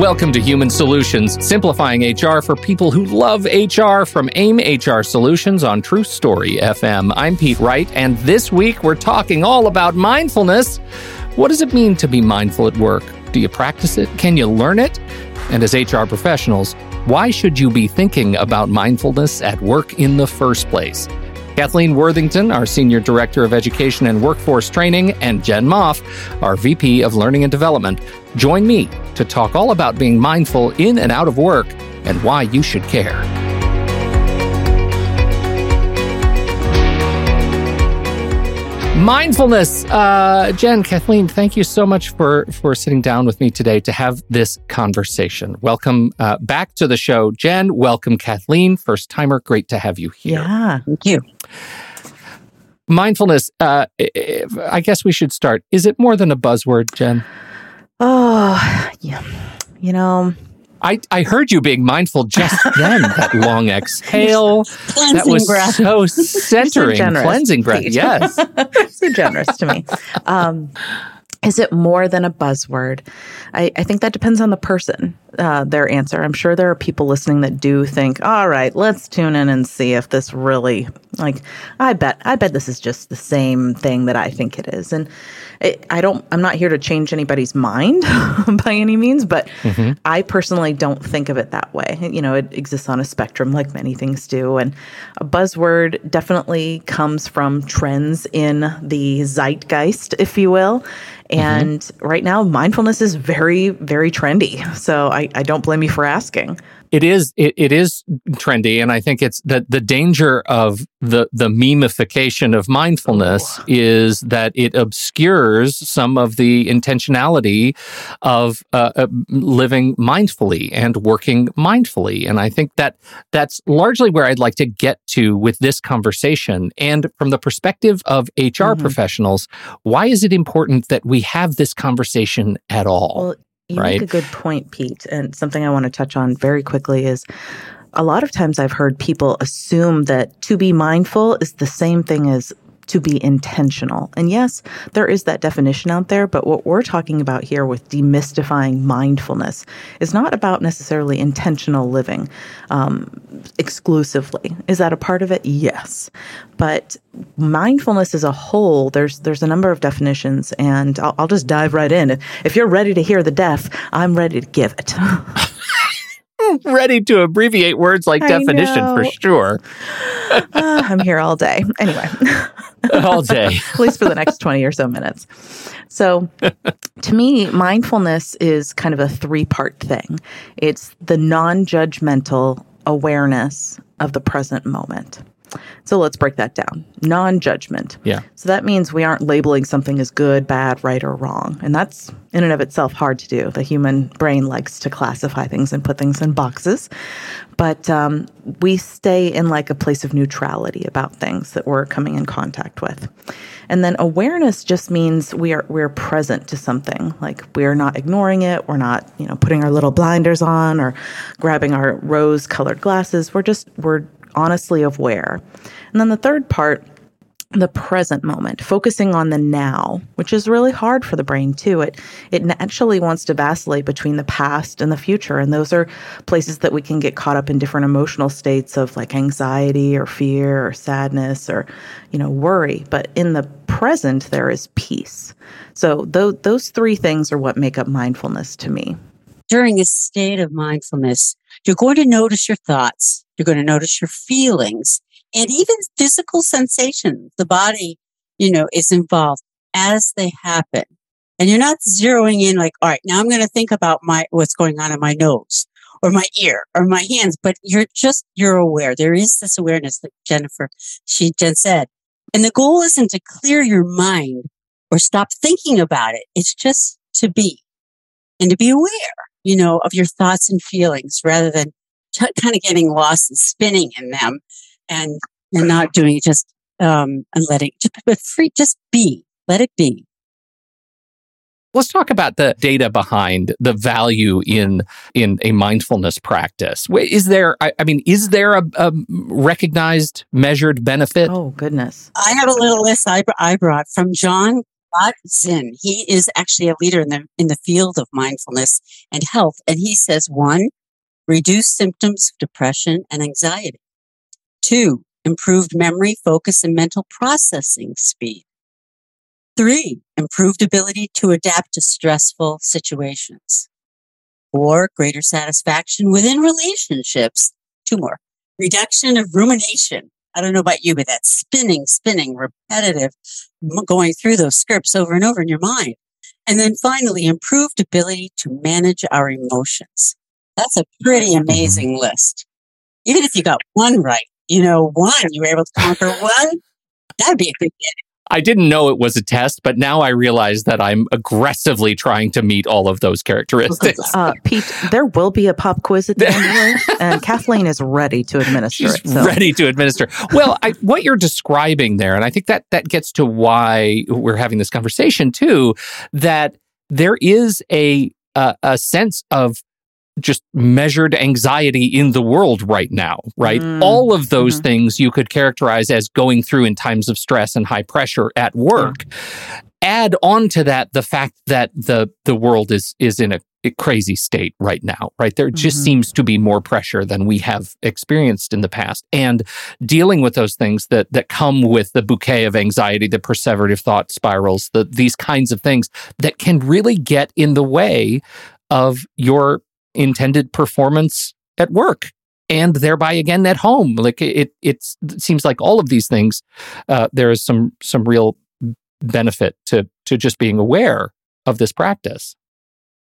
Welcome to Human Solutions, simplifying HR for people who love HR from AIM HR Solutions on True Story FM. I'm Pete Wright, and this week we're talking all about mindfulness. What does it mean to be mindful at work? Do you practice it? Can you learn it? And as HR professionals, why should you be thinking about mindfulness at work in the first place? Kathleen Worthington, our Senior Director of Education and Workforce Training, and Jen Moff, our VP of Learning and Development, join me to talk all about being mindful in and out of work and why you should care. Mindfulness, uh, Jen, Kathleen, thank you so much for for sitting down with me today to have this conversation. Welcome uh, back to the show, Jen. Welcome, Kathleen, first timer. Great to have you here. Yeah, thank you. Mindfulness. Uh, I guess we should start. Is it more than a buzzword, Jen? Oh, yeah. You know, I, I heard you being mindful just then. that long exhale. Cleansing that was breath. so centering. generous, Cleansing breath. Pete. Yes. so generous to me. Um, is it more than a buzzword? I, I think that depends on the person, uh, their answer. I'm sure there are people listening that do think, all right, let's tune in and see if this really, like, I bet, I bet this is just the same thing that I think it is. And it, I don't, I'm not here to change anybody's mind by any means, but I personally don't think of it that way. You know, it exists on a spectrum like many things do. And a buzzword definitely comes from trends in the zeitgeist, if you will. And right now, mindfulness is very, very trendy. So I, I don't blame you for asking. It is it, it is trendy, and I think it's that the danger of the the memification of mindfulness is that it obscures some of the intentionality of uh, uh, living mindfully and working mindfully, and I think that that's largely where I'd like to get to with this conversation. And from the perspective of HR professionals, why is it important that we have this conversation at all? Well, you right? make a good point, Pete. And something I want to touch on very quickly is a lot of times I've heard people assume that to be mindful is the same thing as to be intentional. And yes, there is that definition out there, but what we're talking about here with demystifying mindfulness is not about necessarily intentional living um, exclusively. Is that a part of it? Yes. But mindfulness as a whole, there's there's a number of definitions, and I'll, I'll just dive right in. If, you're ready to hear the def, I'm ready to give it. ready to abbreviate words like I definition for sure Ah, I'm here all day. Anyway. all day. at least for the next 20 or so minutes. So, to me, mindfulness is kind of a three part thing it's the non judgmental awareness of the present moment. So, let's break that down non judgment. Yeah. So, that means we aren't labeling something as good, bad, right, or wrong. And that's in and of itself hard to do. The human brain likes to classify things and put things in boxes. But um, we stay in like a place of neutrality about things that we're coming in contact with. And then awareness just means we are we're present to something. Like we're not ignoring it. We're not, you know, putting our little blinders on or grabbing our rose colored glasses. We're just we're honestly aware. And then the third part the present moment, focusing on the now, which is really hard for the brain too. It it naturally wants to vacillate between the past and the future, and those are places that we can get caught up in different emotional states of like anxiety or fear or sadness or you know worry. But in the present, there is peace. So those those three things are what make up mindfulness to me. during a state of mindfulness, you're going to notice your thoughts, you're going to notice your feelings, and even physical sensations. The body, you know, is involved as they happen. And you're not zeroing in like, all right, now I'm going to think about my, what's going on in my nose or my ear or my hands, but you're just, you're aware. There is this awareness that Jennifer, she, Jen said. And the goal isn't to clear your mind or stop thinking about it. It's just to be and to be aware, you know, of your thoughts and feelings rather than t- kind of getting lost and spinning in them and, and not doing it just, um, and letting, just, but free, just be, let it be. Let's talk about the data behind the value in in a mindfulness practice. Is there, I, I mean, is there a, a recognized, measured benefit? Oh goodness. I have a little list I, I brought from Jon Kabat-Zinn. He is actually a leader in the in the field of mindfulness and health, and he says one, reduce symptoms of depression and anxiety. Two, improved memory, focus, and mental processing speed. Three, improved ability to adapt to stressful situations. Four, greater satisfaction within relationships. Two more, reduction of rumination. I don't know about you, but that spinning, spinning, repetitive, going through those scripts over and over in your mind. And then finally, improved ability to manage our emotions. That's a pretty mm-hmm. amazing list. Even if you got one right, you know, one, you were able to conquer one, that'd be a good. I didn't know it was a test, but now I realize that I'm aggressively trying to meet all of those characteristics. Uh, Pete, there will be a pop quiz at the end of and Kathleen is ready to administer She's it. So. ready to administer. Well, I, what you're describing there, and I think that that gets to why we're having this conversation too, that there is a a, a sense of just measured anxiety in the world right now, right? Mm. All of those mm-hmm. things you could characterize as going through in times of stress and high pressure at work. Add on to that the fact that the the world is is in a, a crazy state right now, right? There just mm-hmm. seems to be more pressure than we have experienced in the past. And dealing with those things that that come with the bouquet of anxiety, the perseverative thought spirals, the these kinds of things that can really get in the way of your intended performance at work and thereby again at home. Like it, it seems like all of these things, uh, there is some some real benefit to to just being aware of this practice.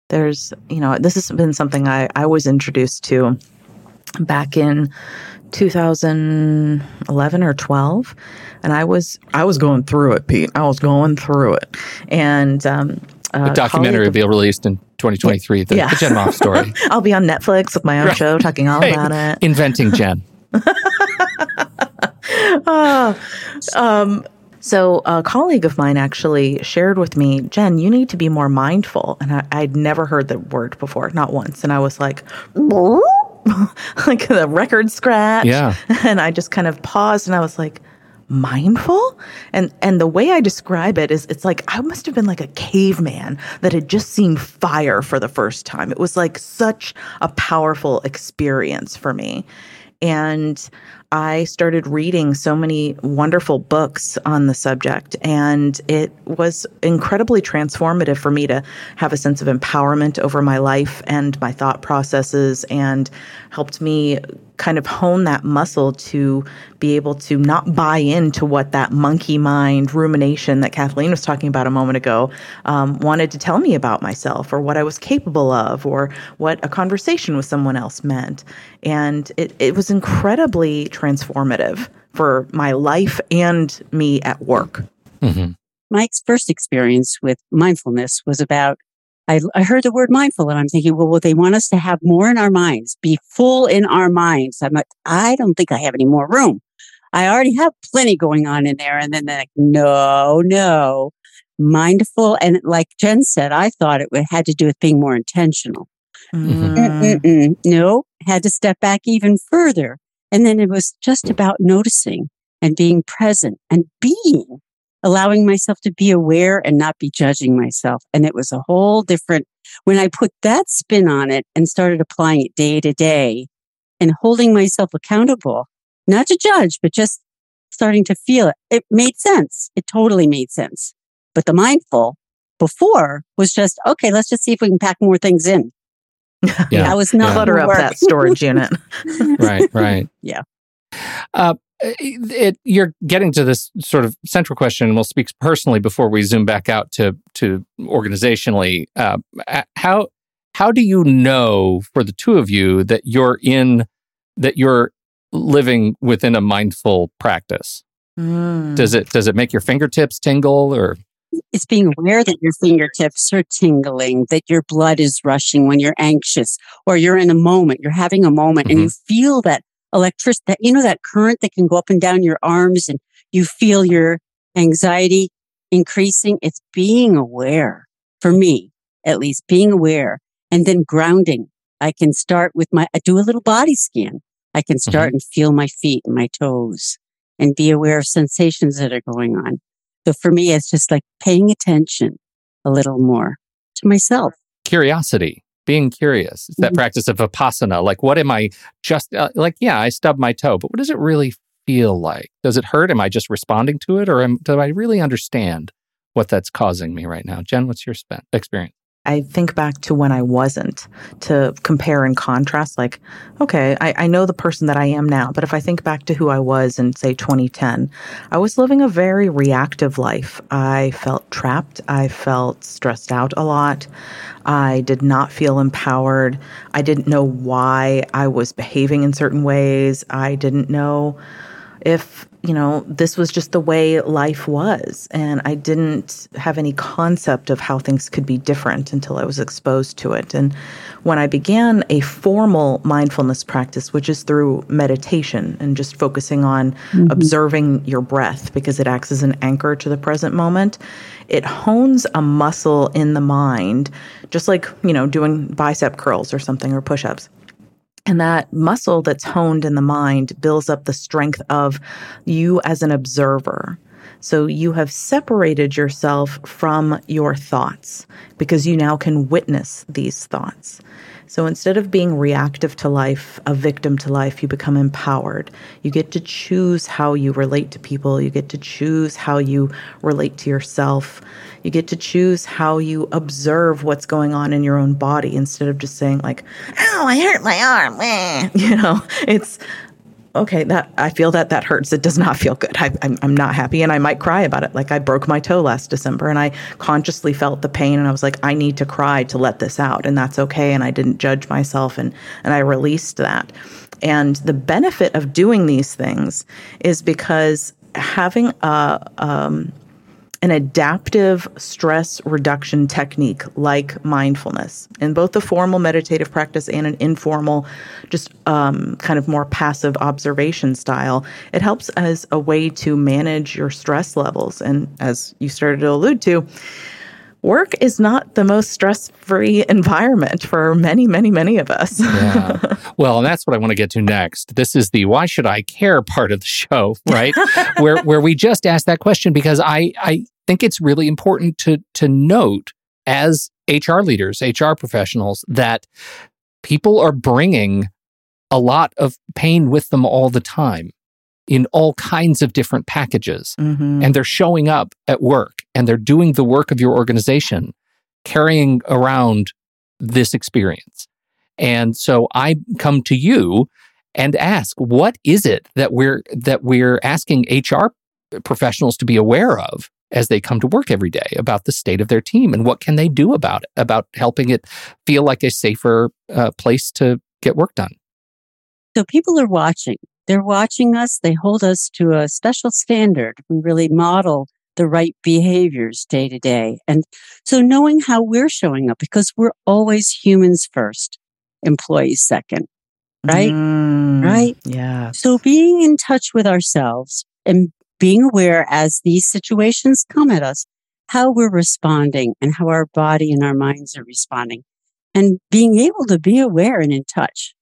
There's, you know, this has been something I, I was introduced to back in 2011 or 12 and i was i was going through it pete i was going through it and um, a documentary will be released in 2023, the, yeah. the Jen Moff story. I'll be on Netflix with my own right. show talking all right. about it. Inventing Jen. uh, um, so a colleague of mine actually shared with me, Jen, you need to be more mindful. And I, would never heard the word before, not once. And I was like, like the record scratch. Yeah. And I just kind of paused and I was like, mindful? And and the way i describe it is it's like i must have been like a caveman that had just seen fire for the first time. It was like such a powerful experience for me. And I started reading so many wonderful books on the subject, and it was incredibly transformative for me to have a sense of empowerment over my life and my thought processes, and helped me kind of hone that muscle to be able to not buy into what that monkey mind rumination that Kathleen was talking about a moment ago um, wanted to tell me about myself or what I was capable of or what a conversation with someone else meant. And it, it was incredibly transformative for my life and me at work. Mm-hmm. Mike's first experience with mindfulness was about I, I heard the word mindful and I'm thinking, well, well, they want us to have more in our minds, be full in our minds. I'm like, I don't think I have any more room. I already have plenty going on in there. And then they're like, no, no, mindful. And like Jen said, I thought it had to do with being more intentional. Mm-hmm. No, had to step back even further. And then it was just about noticing and being present and being allowing myself to be aware and not be judging myself. And it was a whole different, when I put that spin on it and started applying it day to day and holding myself accountable, not to judge, but just starting to feel it, it made sense. It totally made sense. But the mindful before was just, okay, let's just see if we can pack more things in. Yeah. I was not clutter up that storage unit. right, right. Yeah. Uh, it, you're getting to this sort of central question, and we'll speak personally before we zoom back out to to organizationally. Uh, how how do you know for the two of you that you're in that you're living within a mindful practice? Mm. Does it does it make your fingertips tingle or? It's being aware that your fingertips are tingling, that your blood is rushing when you're anxious, or you're in a moment, you're having a moment, mm-hmm. and you mm-hmm. feel that electricity, that, you know, that current that can go up and down your arms and you feel your anxiety increasing. It's being aware for me, at least being aware and then grounding. I can start with my, I do a little body scan. I can start mm-hmm. and feel my feet and my toes and be aware of sensations that are going on. So for me, it's just like paying attention a little more to myself. Curiosity, being curious. It's that mm-hmm. practice of vipassana. Like, what am I just uh, like? Yeah, I stubbed my toe, but what does it really feel like? Does it hurt? Am I just responding to it, or am, do I really understand what that's causing me right now? Jen, what's your spe- experience? I think back to when I wasn't to compare and contrast. Like, okay, I, I, know the person that I am now, but if I think back to who I was in, say, 2010, I was living a very reactive life. I felt trapped. I felt stressed out a lot. I did not feel empowered. I didn't know why I was behaving in certain ways. I didn't know if you know, this was just the way life was. And I didn't have any concept of how things could be different until I was exposed to it. And when I began a formal mindfulness practice, which is through meditation and just focusing on mm-hmm. observing your breath because it acts as an anchor to the present moment, it hones a muscle in the mind, just like, you know, doing bicep curls or something or push ups and that muscle that's honed in the mind builds up the strength of you as an observer. So you have separated yourself from your thoughts because you now can witness these thoughts. So instead of being reactive to life, a victim to life, you become empowered. You get to choose how you relate to people. You get to choose how you relate to yourself. You get to choose how you observe what's going on in your own body instead of just saying like, "Oh, I hurt my arm." You know, it's okay, that I feel that that hurts. It does not feel good. I, I'm, I'm not happy and I might cry about it. Like I broke my toe last December and I consciously felt the pain and I was like, I need to cry to let this out. And that's okay. And I didn't judge myself and, and I released that. And the benefit of doing these things is because having a, um, an adaptive stress reduction technique like mindfulness in both the formal meditative practice and an informal, just um, kind of more passive observation style. It helps as a way to manage your stress levels. And as you started to allude to, work is not the most stress free environment for many, many, many of us. yeah. Well, and that's what I want to get to next. This is the why should I care part of the show, right? where where we just ask that question because I I think it's really important to to note as HR leaders, HR professionals that people are bringing a lot of pain with them all the time in all kinds of different packages. Mm-hmm. And they're showing up at work and they're doing the work of your organization, carrying around this experience. And so I come to you and ask, what is it that we're that we're asking HR professionals to be aware of as they come to work every day about the state of their team and what can they do about it, about helping it feel like a safer uh, place to get work done. So people are watching. They're watching us. They hold us to a special standard. We really model the right behaviors day to day. And so knowing how we're showing up, because we're always humans first, employees second, right? Mm, right? Yeah. So being in touch with ourselves and being aware as these situations come at us, how we're responding and how our body and our minds are responding and being able to be aware and in touch.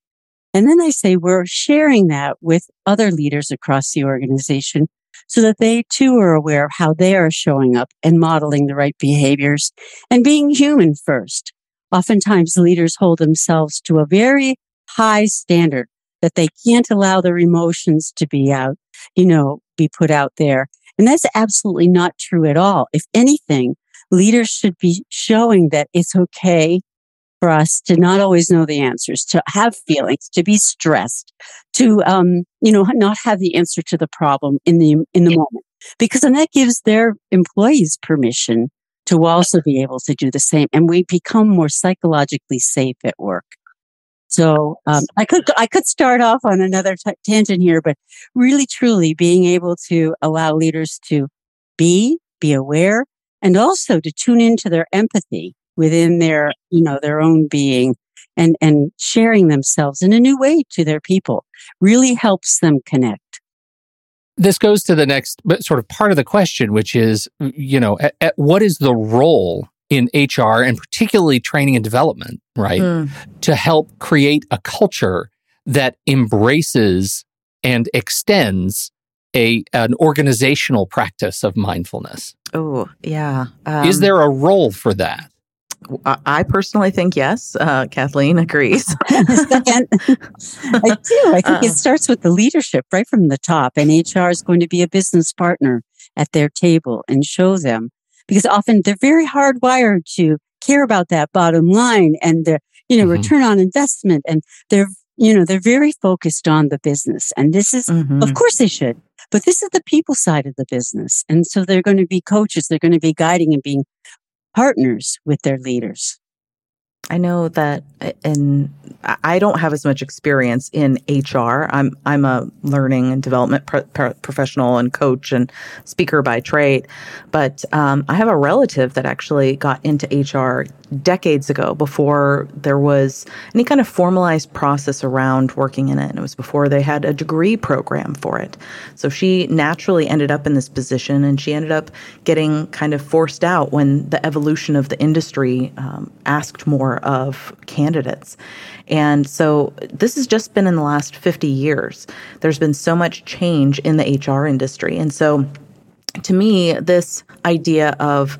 And then I say we're sharing that with other leaders across the organization so that they too are aware of how they are showing up and modeling the right behaviors and being human first. Oftentimes leaders hold themselves to a very high standard that they can't allow their emotions to be out, you know, be put out there. And that's absolutely not true at all. If anything, leaders should be showing that it's okay for us to not always know the answers, to have feelings, to be stressed, to um, you know, not have the answer to the problem in the in the moment. Because then that gives their employees permission to also be able to do the same. And we become more psychologically safe at work. So um, I could I could start off on another t- tangent here, but really truly being able to allow leaders to be be aware and also to tune into their empathy within their, you know, their own being and, and sharing themselves in a new way to their people really helps them connect. This goes to the next sort of part of the question, which is, you know, at, at what is the role in HR and particularly training and development, right? Mm. To help create a culture that embraces and extends a an organizational practice of mindfulness? Oh, yeah. Um, Is there a role for that? I personally think yes. Uh, Kathleen agrees. I do. I think uh, it starts with the leadership right from the top, and HR is going to be a business partner at their table and show them because often they're very hardwired to care about that bottom line and the you know mm-hmm. return on investment, and they're you know they're very focused on the business. And this is, mm-hmm. of course, they should. But this is the people side of the business. And so they're going to be coaches. They're going to be guiding and being partners with their leaders. I know that, and I don't have as much experience in HR. I'm I'm a learning and development pro- pro- professional and coach and speaker by trade, but um, I have a relative that actually got into HR decades ago before there was any kind of formalized process around working in it. And it was before they had a degree program for it. So she naturally ended up in this position and she ended up getting kind of forced out when the evolution of the industry um, asked more of candidates. And so this has just been in the last 50 years. There's been so much change in the HR industry. And so to me, this idea of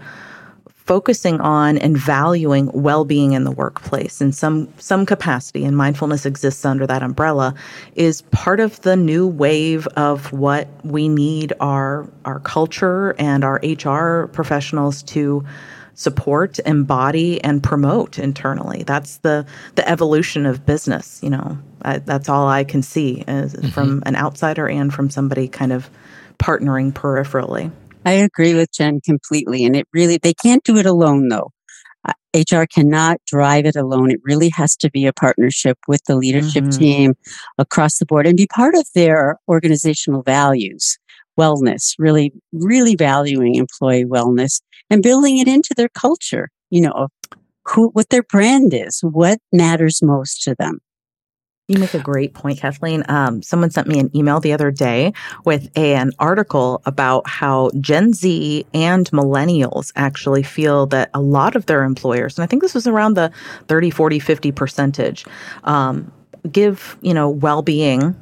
focusing on and valuing well-being in the workplace in some some capacity and mindfulness exists under that umbrella is part of the new wave of what we need our our culture and our HR professionals to support, embody, and promote internally. That's the the evolution of business. You know, I, that's all I can see mm-hmm. from an outsider and from somebody kind of partnering peripherally. I agree with Jen completely. And it really, they can't do it alone though. Uh, HR cannot drive it alone. It really has to be a partnership with the leadership mm-hmm. team across the board and be part of their organizational values, wellness, really, really valuing employee wellness and building it into their culture, you know, who, what their brand is, what matters most to them. You make a great point, Kathleen. Um, someone sent me an email the other day with a, an article about how Gen Z and millennials actually feel that a lot of their employers, and I think this was around the 30, 40, 50 percentage, um, give, you know, well-being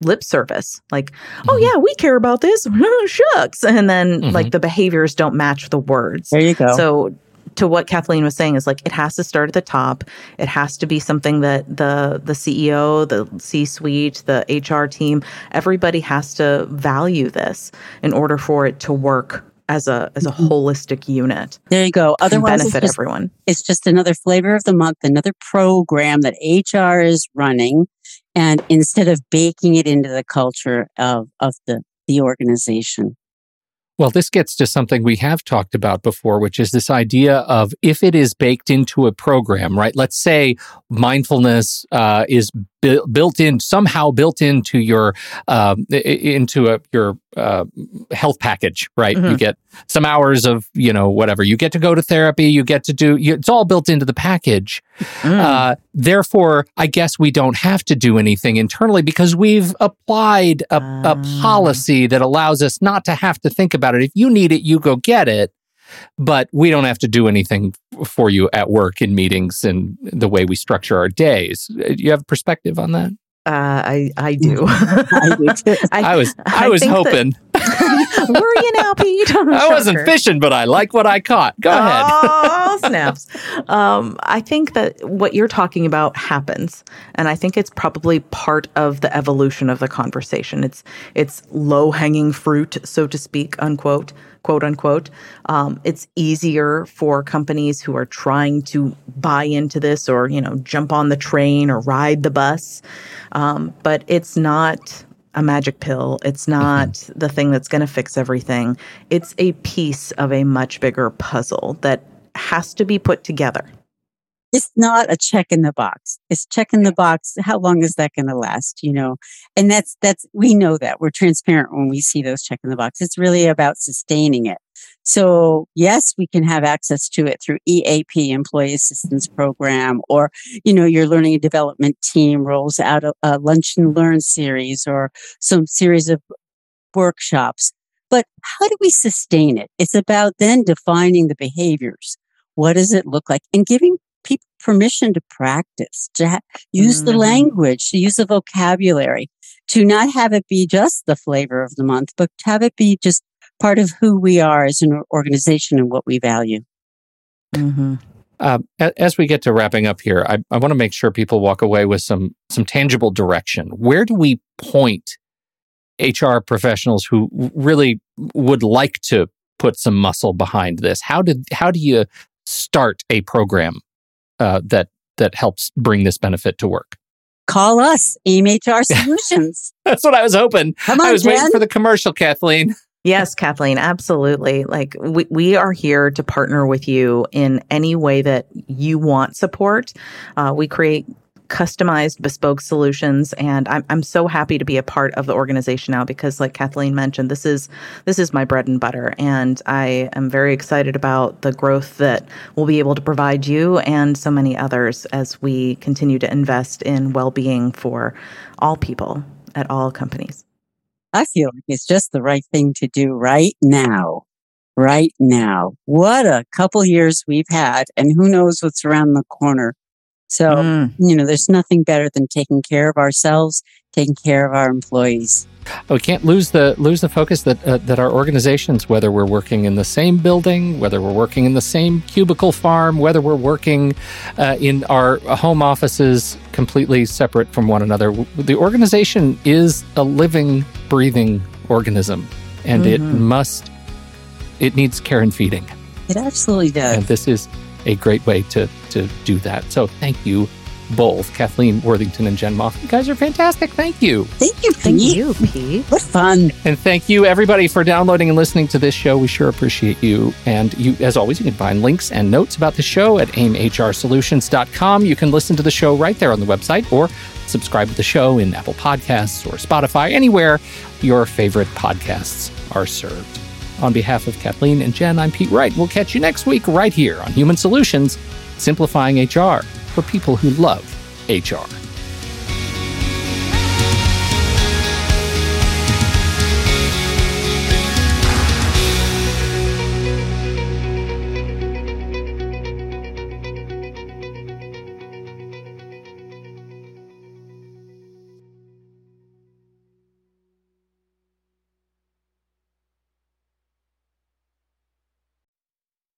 lip service like oh, mm-hmm. oh yeah we care about this shucks and then mm-hmm. like the behaviors don't match the words there you go so to what Kathleen was saying is like it has to start at the top. It has to be something that the the CEO, the C-suite, the HR team, everybody has to value this in order for it to work as a as a mm-hmm. holistic unit. There you go. Otherwise, benefit it's just, everyone. It's just another flavor of the month, another program that HR is running, and instead of baking it into the culture of of the the organization. Well, this gets to something we have talked about before, which is this idea of if it is baked into a program, right? Let's say mindfulness uh, is built in somehow built into your uh, into a, your uh, health package, right? Mm-hmm. You get some hours of you know whatever. You get to go to therapy. You get to do. You, it's all built into the package. Mm. Uh, therefore, I guess we don't have to do anything internally because we've applied a, a ah. policy that allows us not to have to think about it. If you need it, you go get it but we don't have to do anything for you at work in meetings and the way we structure our days. Do you have a perspective on that? Uh, I I do. I, do I, I, was I, I was hoping. That, were you now, Pete? I wasn't fishing, but I like what I caught. Go ahead. Oh snaps! Um, I think that what you're talking about happens, and I think it's probably part of the evolution of the conversation. It's it's low hanging fruit, so to speak, unquote quote unquote. Um, it's easier for companies who are trying to buy into this or, you know, jump on the train or ride the bus. Um, but it's not a magic pill. It's mm-hmm. not mm-hmm. the thing that's going to fix everything. It's a piece of a much bigger puzzle that has to be put together it's not a check in the box. It's check in the box. How long is that going to last? You know, and that's, that's, we know that we're transparent when we see those check in the box. It's really about sustaining it. So yes, we can have access to it through EAP, Employee Assistance Program, or, you know, your learning and development team rolls out a, a lunch and learn series or some series of workshops. But how do we sustain it? It's about then defining the behaviors. What does it look like? And giving permission to practice, to ha- use mm-hmm. the language, to use the vocabulary. to not have it be just the flavor of the month, but to have it be just part of who we are as an organization and what we value. Mm-hmm. Uh, as we get to wrapping up here, I, I want to make sure people walk away with some some tangible direction. Where do we point HR professionals who really would like to put some muscle behind this? How did how do you start a program uh, that that helps bring this benefit to work? Call us, AIM HR Solutions. That's what I was hoping. Come on, I was Jen. waiting for the commercial, Kathleen. Yes, Kathleen, absolutely. Like we, we are here to partner with you in any way that you want support. Uh, we create customized bespoke solutions and I'm, I'm so happy to be a part of the organization now because like kathleen mentioned this is this is my bread and butter and i am very excited about the growth that we'll be able to provide you and so many others as we continue to invest in well-being for all people at all companies. I feel like it's just the right thing to do right now right now. What a couple years we've had and who knows what's around the corner so, mm. you know, there's nothing better than taking care of ourselves, taking care of our employees. We can't lose the lose the focus that uh, that our organizations, whether we're working in the same building, whether we're working in the same cubicle farm, whether we're working uh, in our home offices, completely separate from one another, the organization is a living, breathing organism, and mm-hmm. it must it needs care and feeding. It absolutely does. And this is a great way to to do that. So thank you both, Kathleen Worthington and Jen Moff. You guys are fantastic. Thank you. Thank you, Pete. Thank you, Pete. What fun. And thank you, everybody, for downloading and listening to this show. We sure appreciate you. And you, as always, you can find links and notes about the show at aimhrsolutions.com. You can listen to the show right there on the website or subscribe to the show in Apple Podcasts or Spotify, anywhere your favorite podcasts are served. On behalf of Kathleen and Jen, I'm Pete Wright. We'll catch you next week right here on Human Solutions, simplifying HR for people who love HR.